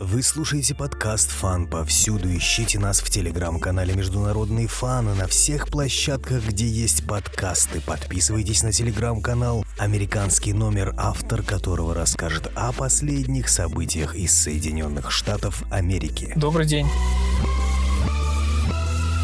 Вы слушаете подкаст «Фан» повсюду. Ищите нас в телеграм-канале «Международный фан» и на всех площадках, где есть подкасты. Подписывайтесь на телеграм-канал «Американский номер», автор которого расскажет о последних событиях из Соединенных Штатов Америки. Добрый день.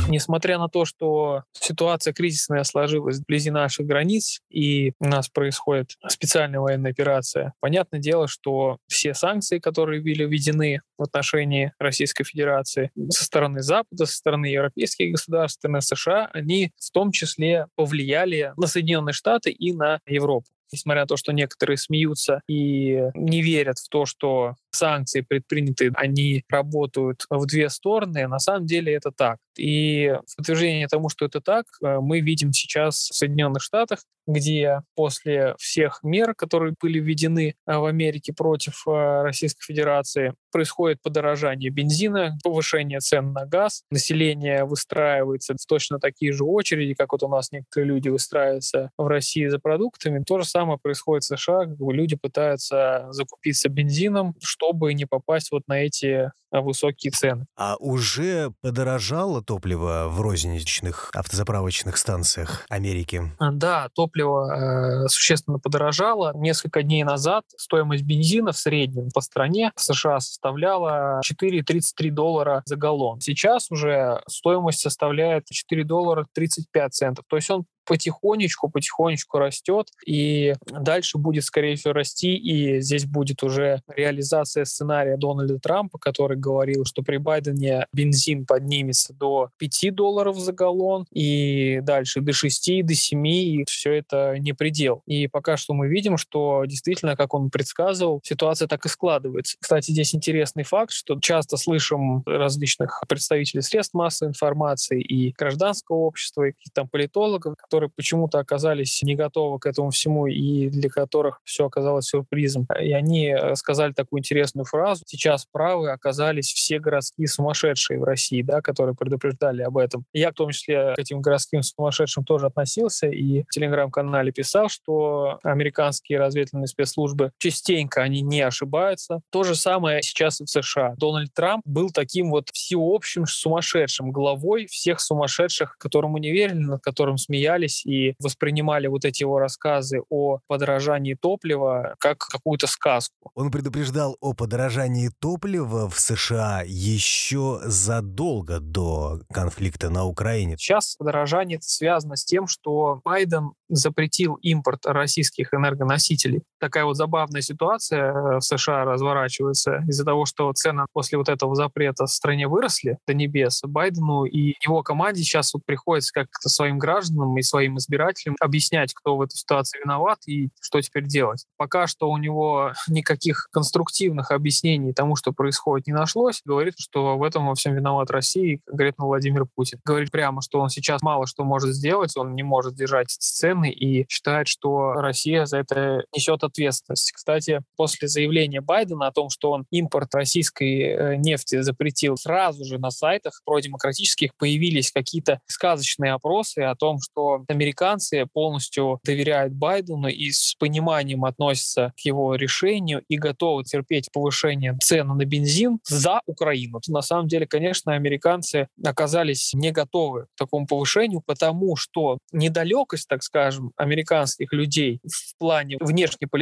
Несмотря на то, что ситуация кризисная сложилась вблизи наших границ, и у нас происходит специальная военная операция, понятное дело, что все санкции, которые были введены в отношении Российской Федерации со стороны Запада, со стороны европейских государств, со США, они в том числе повлияли на Соединенные Штаты и на Европу несмотря на то, что некоторые смеются и не верят в то, что санкции предприняты, они работают в две стороны, на самом деле это так. И в подтверждение тому, что это так, э, мы видим сейчас в Соединенных Штатах, где после всех мер, которые были введены э, в Америке против э, Российской Федерации, происходит подорожание бензина, повышение цен на газ, население выстраивается в точно такие же очереди, как вот у нас некоторые люди выстраиваются в России за продуктами. То же самое происходит в США, люди пытаются закупиться бензином, чтобы не попасть вот на эти высокие цены. А уже подорожало топливо в розничных автозаправочных станциях Америки? А, да, топливо э, существенно подорожало. Несколько дней назад стоимость бензина в среднем по стране в США составляла 4,33 доллара за галлон. Сейчас уже стоимость составляет 4 доллара 35 центов. То есть он потихонечку, потихонечку растет, и дальше будет, скорее всего, расти, и здесь будет уже реализация сценария Дональда Трампа, который говорил, что при Байдене бензин поднимется до 5 долларов за галлон, и дальше до 6, до 7, и все это не предел. И пока что мы видим, что действительно, как он предсказывал, ситуация так и складывается. Кстати, здесь интересный факт, что часто слышим различных представителей средств массовой информации и гражданского общества, и каких-то там политологов, которые почему-то оказались не готовы к этому всему и для которых все оказалось сюрпризом. И они э, сказали такую интересную фразу. Сейчас правы оказались все городские сумасшедшие в России, да, которые предупреждали об этом. Я в том числе к этим городским сумасшедшим тоже относился и в телеграм-канале писал, что американские разведывательные спецслужбы частенько они не ошибаются. То же самое сейчас и в США. Дональд Трамп был таким вот всеобщим сумасшедшим главой всех сумасшедших, которому не верили, над которым смеялись, смеялись и воспринимали вот эти его рассказы о подорожании топлива как какую-то сказку. Он предупреждал о подорожании топлива в США еще задолго до конфликта на Украине. Сейчас подорожание связано с тем, что Байден запретил импорт российских энергоносителей. Такая вот забавная ситуация э, в США разворачивается из-за того, что цены после вот этого запрета в стране выросли до небес. Байдену и его команде сейчас вот приходится как-то своим гражданам и своим избирателям объяснять, кто в этой ситуации виноват и что теперь делать. Пока что у него никаких конструктивных объяснений тому, что происходит, не нашлось. Говорит, что в этом во всем виноват Россия, конкретно Владимир Путин. Говорит прямо, что он сейчас мало что может сделать, он не может держать цены и считает, что Россия за это несет ответственность. Кстати, после заявления Байдена о том, что он импорт российской э, нефти запретил, сразу же на сайтах продемократических появились какие-то сказочные опросы о том, что американцы полностью доверяют Байдену и с пониманием относятся к его решению и готовы терпеть повышение цен на бензин за Украину. На самом деле, конечно, американцы оказались не готовы к такому повышению, потому что недалекость, так скажем, американских людей в плане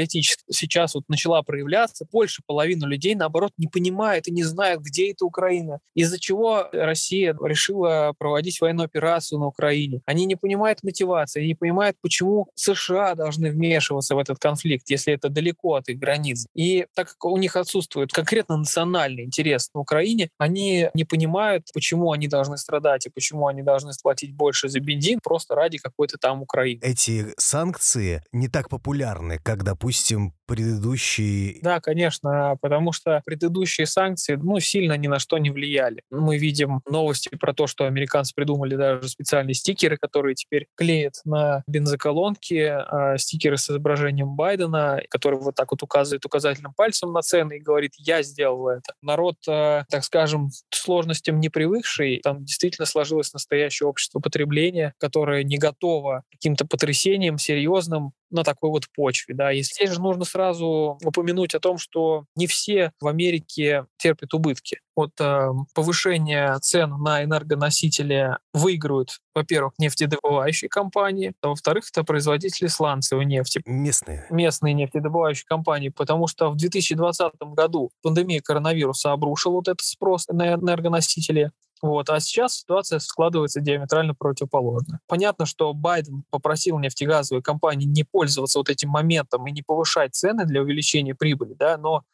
внешнеполитическом сейчас вот начала проявляться. Больше половины людей, наоборот, не понимает и не знает, где эта Украина, из-за чего Россия решила проводить военную операцию на Украине. Они не понимают мотивации, не понимают, почему США должны вмешиваться в этот конфликт, если это далеко от их границ. И так как у них отсутствует конкретно национальный интерес на Украине, они не понимают, почему они должны страдать и почему они должны сплатить больше за бензин просто ради какой-то там Украины. Эти санкции не так популярны, как, допустим, предыдущие... Да, конечно, потому что предыдущие санкции, ну, сильно ни на что не влияли. Мы видим новости про то, что американцы придумали даже специальные стикеры, которые теперь клеят на бензоколонки, э, стикеры с изображением Байдена, который вот так вот указывает указательным пальцем на цены и говорит, я сделал это. Народ, э, так скажем, сложностям не привыкший, там действительно сложилось настоящее общество потребления, которое не готово каким-то потрясениям серьезным, на такой вот почве. Да. И здесь же нужно сразу упомянуть о том, что не все в Америке терпят убытки. Вот э, повышение цен на энергоносители выиграют, во-первых, нефтедобывающие компании, а во-вторых, это производители сланцевой нефти. Местные. Местные нефтедобывающие компании, потому что в 2020 году пандемия коронавируса обрушила вот этот спрос на энергоносители. Вот. А сейчас ситуация складывается диаметрально противоположно. Понятно, что Байден попросил нефтегазовые компании не пользоваться вот этим моментом и не повышать цены для увеличения прибыли, да, но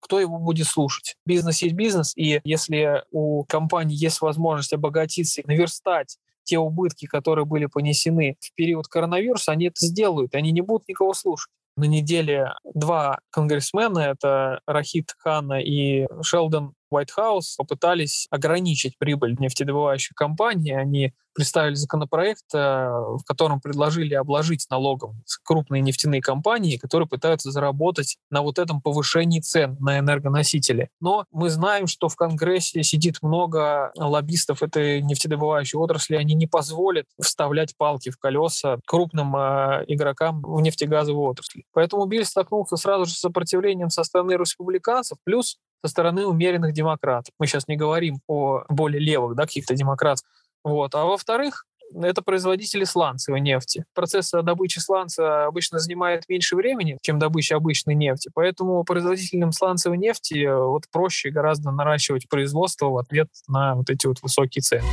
кто его будет слушать? Бизнес есть бизнес, и если у компании есть возможность обогатиться и наверстать те убытки, которые были понесены в период коронавируса, они это сделают, они не будут никого слушать. На неделе два конгрессмена, это Рахит Хана и Шелдон White House попытались ограничить прибыль нефтедобывающих компаний. Они представили законопроект, э, в котором предложили обложить налогом крупные нефтяные компании, которые пытаются заработать на вот этом повышении цен на энергоносители. Но мы знаем, что в Конгрессе сидит много лоббистов этой нефтедобывающей отрасли. Они не позволят вставлять палки в колеса крупным э, игрокам в нефтегазовой отрасли. Поэтому Билл столкнулся сразу же с сопротивлением со стороны республиканцев, плюс со стороны умеренных демократов. Мы сейчас не говорим о более левых да, каких-то демократах. Вот. А во-вторых, это производители сланцевой нефти. Процесс добычи сланца обычно занимает меньше времени, чем добыча обычной нефти, поэтому производителям сланцевой нефти э, вот проще гораздо наращивать производство в ответ на вот эти вот высокие цены.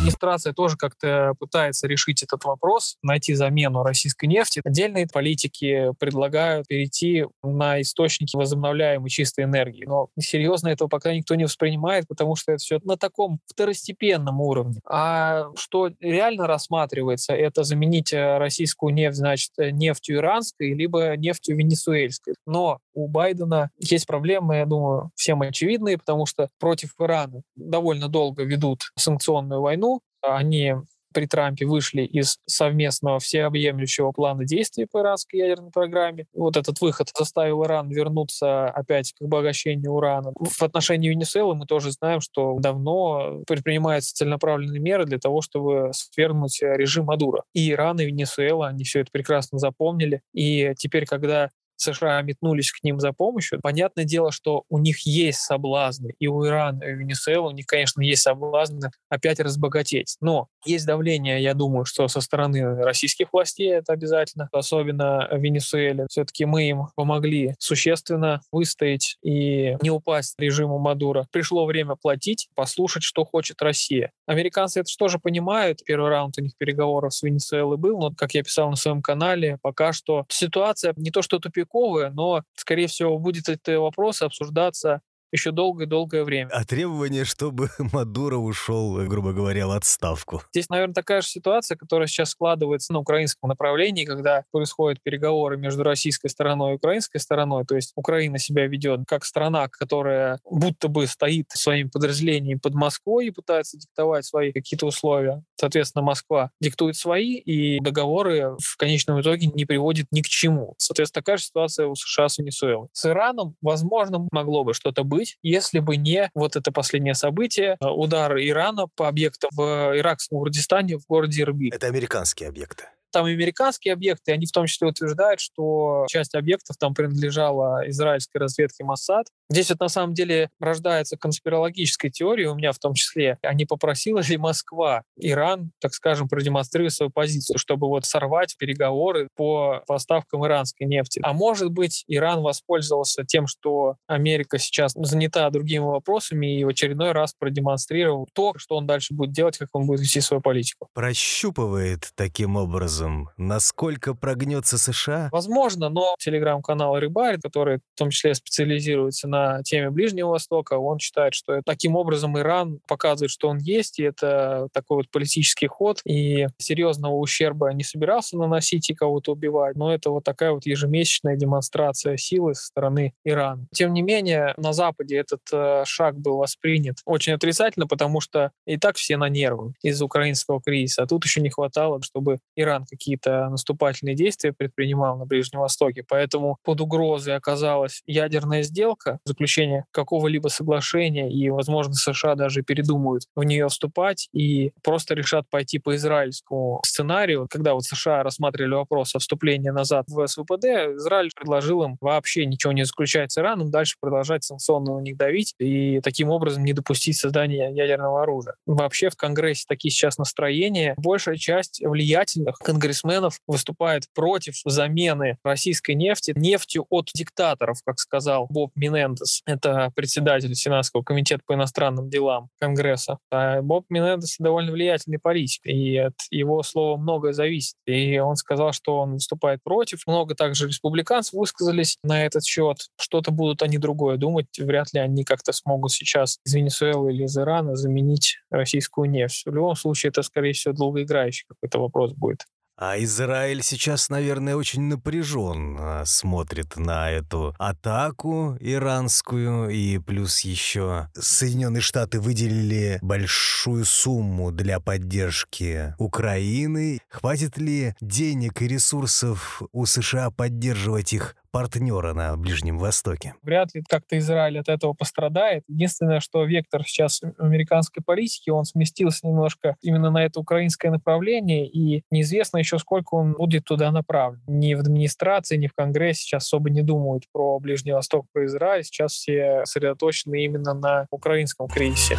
Администрация тоже как-то пытается решить этот вопрос, найти замену российской нефти. Отдельные политики предлагают перейти на источники возобновляемой чистой энергии. Но серьезно этого пока никто не воспринимает, потому что это все на таком второстепенном уровне. А что реально рассматривается, это заменить э, российскую нефть, значит, э, нефтью иранской, либо нефтью венесуэльской. Но у Байдена есть проблемы, я думаю, всем очевидные, потому что против Ирана довольно долго ведут санкционную войну, они при Трампе вышли из совместного всеобъемлющего плана действий по иранской ядерной программе. Вот этот выход заставил Иран вернуться опять к обогащению урана. В отношении Венесуэлы мы тоже знаем, что давно предпринимаются целенаправленные меры для того, чтобы свергнуть режим Мадура. И Иран, и Венесуэла, они все это прекрасно запомнили. И теперь, когда США метнулись к ним за помощью, понятное дело, что у них есть соблазны, и у Ирана, и у Венесуэлы у них, конечно, есть соблазны опять разбогатеть. Но есть давление, я думаю, что со стороны российских властей это обязательно, особенно в Венесуэле. Все-таки мы им помогли существенно выстоять и не упасть режиму Мадура. Пришло время платить, послушать, что хочет Россия. Американцы это тоже понимают. Первый раунд у них переговоров с Венесуэлой был, но, как я писал на своем канале, пока что ситуация не то что тупик тупиковые, но, скорее всего, будет этот вопрос обсуждаться еще долгое-долгое время. А требование, чтобы Мадуро ушел, грубо говоря, в отставку? Здесь, наверное, такая же ситуация, которая сейчас складывается на украинском направлении, когда происходят переговоры между российской стороной и украинской стороной. То есть Украина себя ведет как страна, которая будто бы стоит своим подразделением под Москвой и пытается диктовать свои какие-то условия. Соответственно, Москва диктует свои, и договоры в конечном итоге не приводят ни к чему. Соответственно, такая же ситуация у США с Венесуэлой. С Ираном, возможно, могло бы что-то быть, быть, если бы не вот это последнее событие, э, удар Ирана по объектам в иракском Курдистане в городе Ирбиль. Это американские объекты там американские объекты, они в том числе утверждают, что часть объектов там принадлежала израильской разведке Моссад. Здесь вот на самом деле рождается конспирологическая теория у меня в том числе. А не попросила ли Москва Иран, так скажем, продемонстрировать свою позицию, чтобы вот сорвать переговоры по поставкам иранской нефти. А может быть, Иран воспользовался тем, что Америка сейчас занята другими вопросами и в очередной раз продемонстрировал то, что он дальше будет делать, как он будет вести свою политику. Прощупывает таким образом образом, насколько прогнется США? Возможно, но телеграм-канал Рыбарь, который в том числе специализируется на теме Ближнего Востока, он считает, что таким образом Иран показывает, что он есть, и это такой вот политический ход, и серьезного ущерба не собирался наносить и кого-то убивать, но это вот такая вот ежемесячная демонстрация силы со стороны Ирана. Тем не менее, на Западе этот э, шаг был воспринят очень отрицательно, потому что и так все на нервы из-за украинского кризиса, а тут еще не хватало, чтобы Иран какие-то наступательные действия предпринимал на Ближнем Востоке. Поэтому под угрозой оказалась ядерная сделка, заключение какого-либо соглашения, и, возможно, США даже передумают в нее вступать и просто решат пойти по израильскому сценарию. Когда вот США рассматривали вопрос о вступлении назад в СВПД, Израиль предложил им вообще ничего не заключать с Ираном, дальше продолжать санкционно на них давить и таким образом не допустить создания ядерного оружия. Вообще в Конгрессе такие сейчас настроения. Большая часть влиятельных конгрессменов выступает против замены российской нефти нефтью от диктаторов, как сказал Боб Минендес. Это председатель Сенатского комитета по иностранным делам Конгресса. А Боб Минендес довольно влиятельный политик, и от его слова многое зависит. И он сказал, что он выступает против. Много также республиканцев высказались на этот счет. Что-то будут они другое думать. Вряд ли они как-то смогут сейчас из Венесуэлы или из Ирана заменить российскую нефть. В любом случае, это, скорее всего, долгоиграющий какой-то вопрос будет. А Израиль сейчас, наверное, очень напряжен а, смотрит на эту атаку иранскую. И плюс еще Соединенные Штаты выделили большую сумму для поддержки Украины. Хватит ли денег и ресурсов у США поддерживать их партнера на Ближнем Востоке. Вряд ли как-то Израиль от этого пострадает. Единственное, что вектор сейчас американской политики, он сместился немножко именно на это украинское направление, и неизвестно еще, сколько он будет туда направлен. Ни в администрации, ни в Конгрессе сейчас особо не думают про Ближний Восток, про Израиль. Сейчас все сосредоточены именно на украинском кризисе.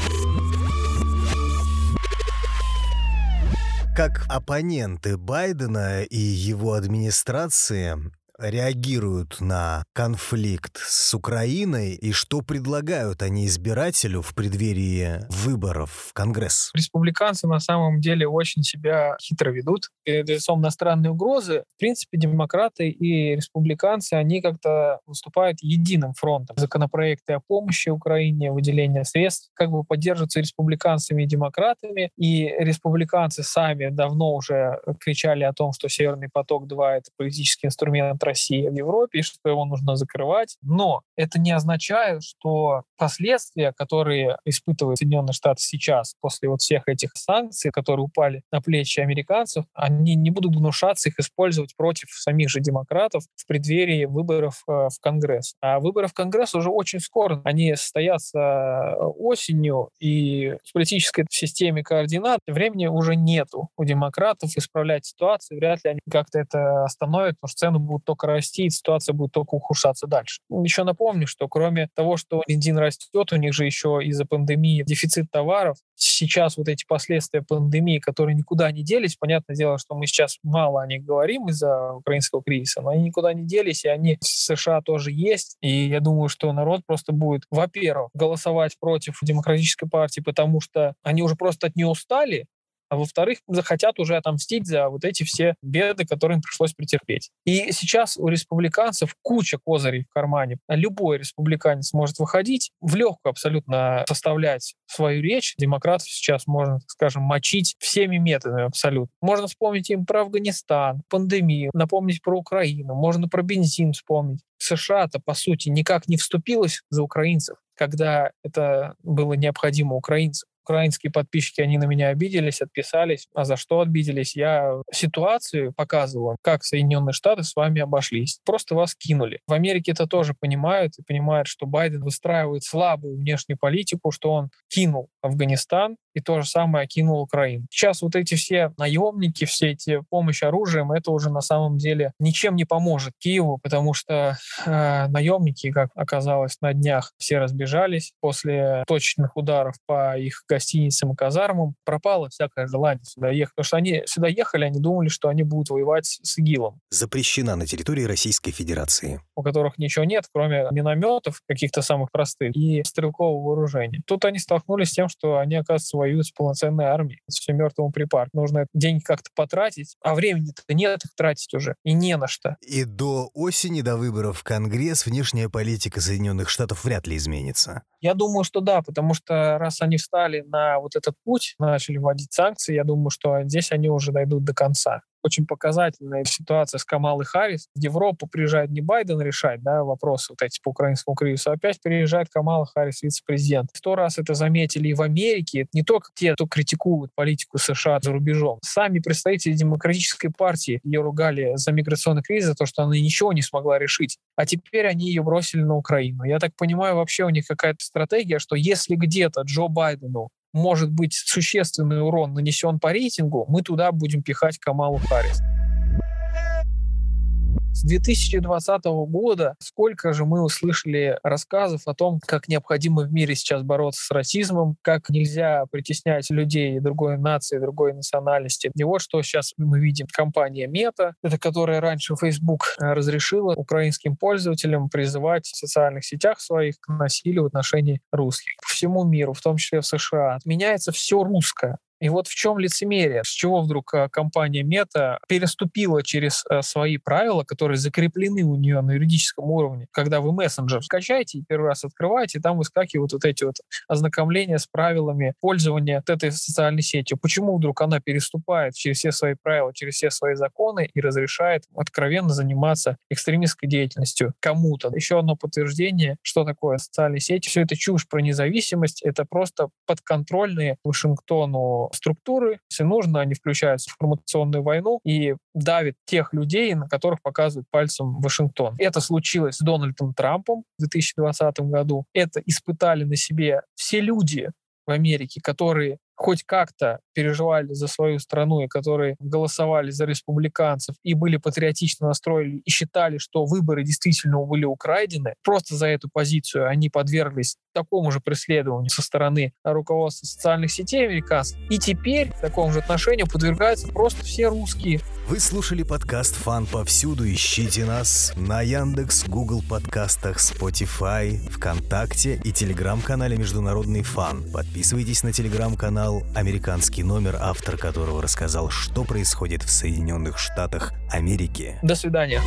как оппоненты Байдена и его администрации реагируют на конфликт с Украиной и что предлагают они избирателю в преддверии выборов в Конгресс? Республиканцы на самом деле очень себя хитро ведут. Перед лицом иностранной угрозы, в принципе, демократы и республиканцы, они как-то выступают единым фронтом. Законопроекты о помощи Украине, выделение средств как бы поддерживаются республиканцами и демократами. И республиканцы сами давно уже кричали о том, что Северный поток-2 — это политический инструмент России в Европе, и что его нужно закрывать. Но это не означает, что последствия, которые испытывают Соединенные Штаты сейчас после вот всех этих санкций, которые упали на плечи американцев, они не будут внушаться их использовать против самих же демократов в преддверии выборов э, в Конгресс. А выборы в Конгресс уже очень скоро. Они состоятся э, осенью, и в политической системе координат времени уже нету у демократов исправлять ситуацию. Вряд ли они как-то это остановят, потому что цены будут только расти, и ситуация будет только ухудшаться дальше. Еще напомню, что кроме того, что бензин растет, у них же еще из-за пандемии дефицит товаров. Сейчас вот эти последствия пандемии, которые никуда не делись, понятное дело, что мы сейчас мало о них говорим из-за украинского кризиса, но они никуда не делись, и они в США тоже есть. И я думаю, что народ просто будет, во-первых, голосовать против демократической партии, потому что они уже просто от нее устали, а во-вторых, захотят уже отомстить за вот эти все беды, которые им пришлось претерпеть. И сейчас у республиканцев куча козырей в кармане. Любой республиканец может выходить, в легкую абсолютно составлять свою речь. Демократов сейчас можно, скажем, мочить всеми методами абсолютно. Можно вспомнить им про Афганистан, пандемию, напомнить про Украину, можно про бензин вспомнить. США-то, по сути, никак не вступилась за украинцев когда это было необходимо украинцам украинские подписчики, они на меня обиделись, отписались. А за что обиделись? Я ситуацию показывал, как Соединенные Штаты с вами обошлись. Просто вас кинули. В Америке это тоже понимают и понимают, что Байден выстраивает слабую внешнюю политику, что он кинул Афганистан, и то же самое кинул Украину. Сейчас вот эти все наемники, все эти помощь оружием, это уже на самом деле ничем не поможет Киеву, потому что э, наемники, как оказалось на днях, все разбежались после точечных ударов по их гостиницам и казармам. Пропало всякое желание сюда ехать, потому что они сюда ехали, они думали, что они будут воевать с ИГИЛом. Запрещена на территории Российской Федерации. У которых ничего нет, кроме минометов каких-то самых простых и стрелкового вооружения. Тут они столкнулись с тем, что они, оказывается, воюют с полноценной армией, с все мертвому припарку. Нужно деньги как-то потратить, а времени-то нет их тратить уже, и не на что. И до осени, до выборов в Конгресс, внешняя политика Соединенных Штатов вряд ли изменится. Я думаю, что да, потому что раз они встали на вот этот путь, начали вводить санкции, я думаю, что здесь они уже дойдут до конца. Очень показательная ситуация с Камалой Харрис. В Европу приезжает не Байден решать да, вопросы вот эти по украинскому кризису, а опять приезжает Камала Харрис, вице-президент. Сто раз это заметили и в Америке. Это не только те, кто критикуют политику США за рубежом. Сами представители демократической партии ее ругали за миграционный кризис, за то, что она ничего не смогла решить. А теперь они ее бросили на Украину. Я так понимаю, вообще у них какая-то стратегия, что если где-то Джо Байдену может быть существенный урон нанесен по рейтингу, мы туда будем пихать Камалу Харрис. С 2020 года сколько же мы услышали рассказов о том, как необходимо в мире сейчас бороться с расизмом, как нельзя притеснять людей другой нации, другой национальности. И вот что сейчас мы видим. Компания Meta, это которая раньше Facebook разрешила украинским пользователям призывать в социальных сетях своих к насилию в отношении русских. По всему миру, в том числе в США, отменяется все русское. И вот в чем лицемерие? С чего вдруг э, компания Мета переступила через э, свои правила, которые закреплены у нее на юридическом уровне? Когда вы мессенджер скачаете и первый раз открываете, там выскакивают вот эти вот ознакомления с правилами пользования этой социальной сетью. Почему вдруг она переступает через все свои правила, через все свои законы и разрешает откровенно заниматься экстремистской деятельностью кому-то? Еще одно подтверждение, что такое социальные сети. Все это чушь про независимость. Это просто подконтрольные Вашингтону структуры. Если нужно, они включаются в информационную войну и давят тех людей, на которых показывают пальцем Вашингтон. Это случилось с Дональдом Трампом в 2020 году. Это испытали на себе все люди в Америке, которые хоть как-то переживали за свою страну и которые голосовали за республиканцев и были патриотично настроены и считали, что выборы действительно были украдены, просто за эту позицию они подверглись такому же преследованию со стороны руководства социальных сетей американцев. И теперь такому же отношению подвергаются просто все русские. Вы слушали подкаст «Фан повсюду». Ищите нас на Яндекс, Google подкастах, Spotify, ВКонтакте и телеграм-канале «Международный фан». Подписывайтесь на телеграм-канал «Американский номер», автор которого рассказал, что происходит в Соединенных Штатах Америки. До свидания.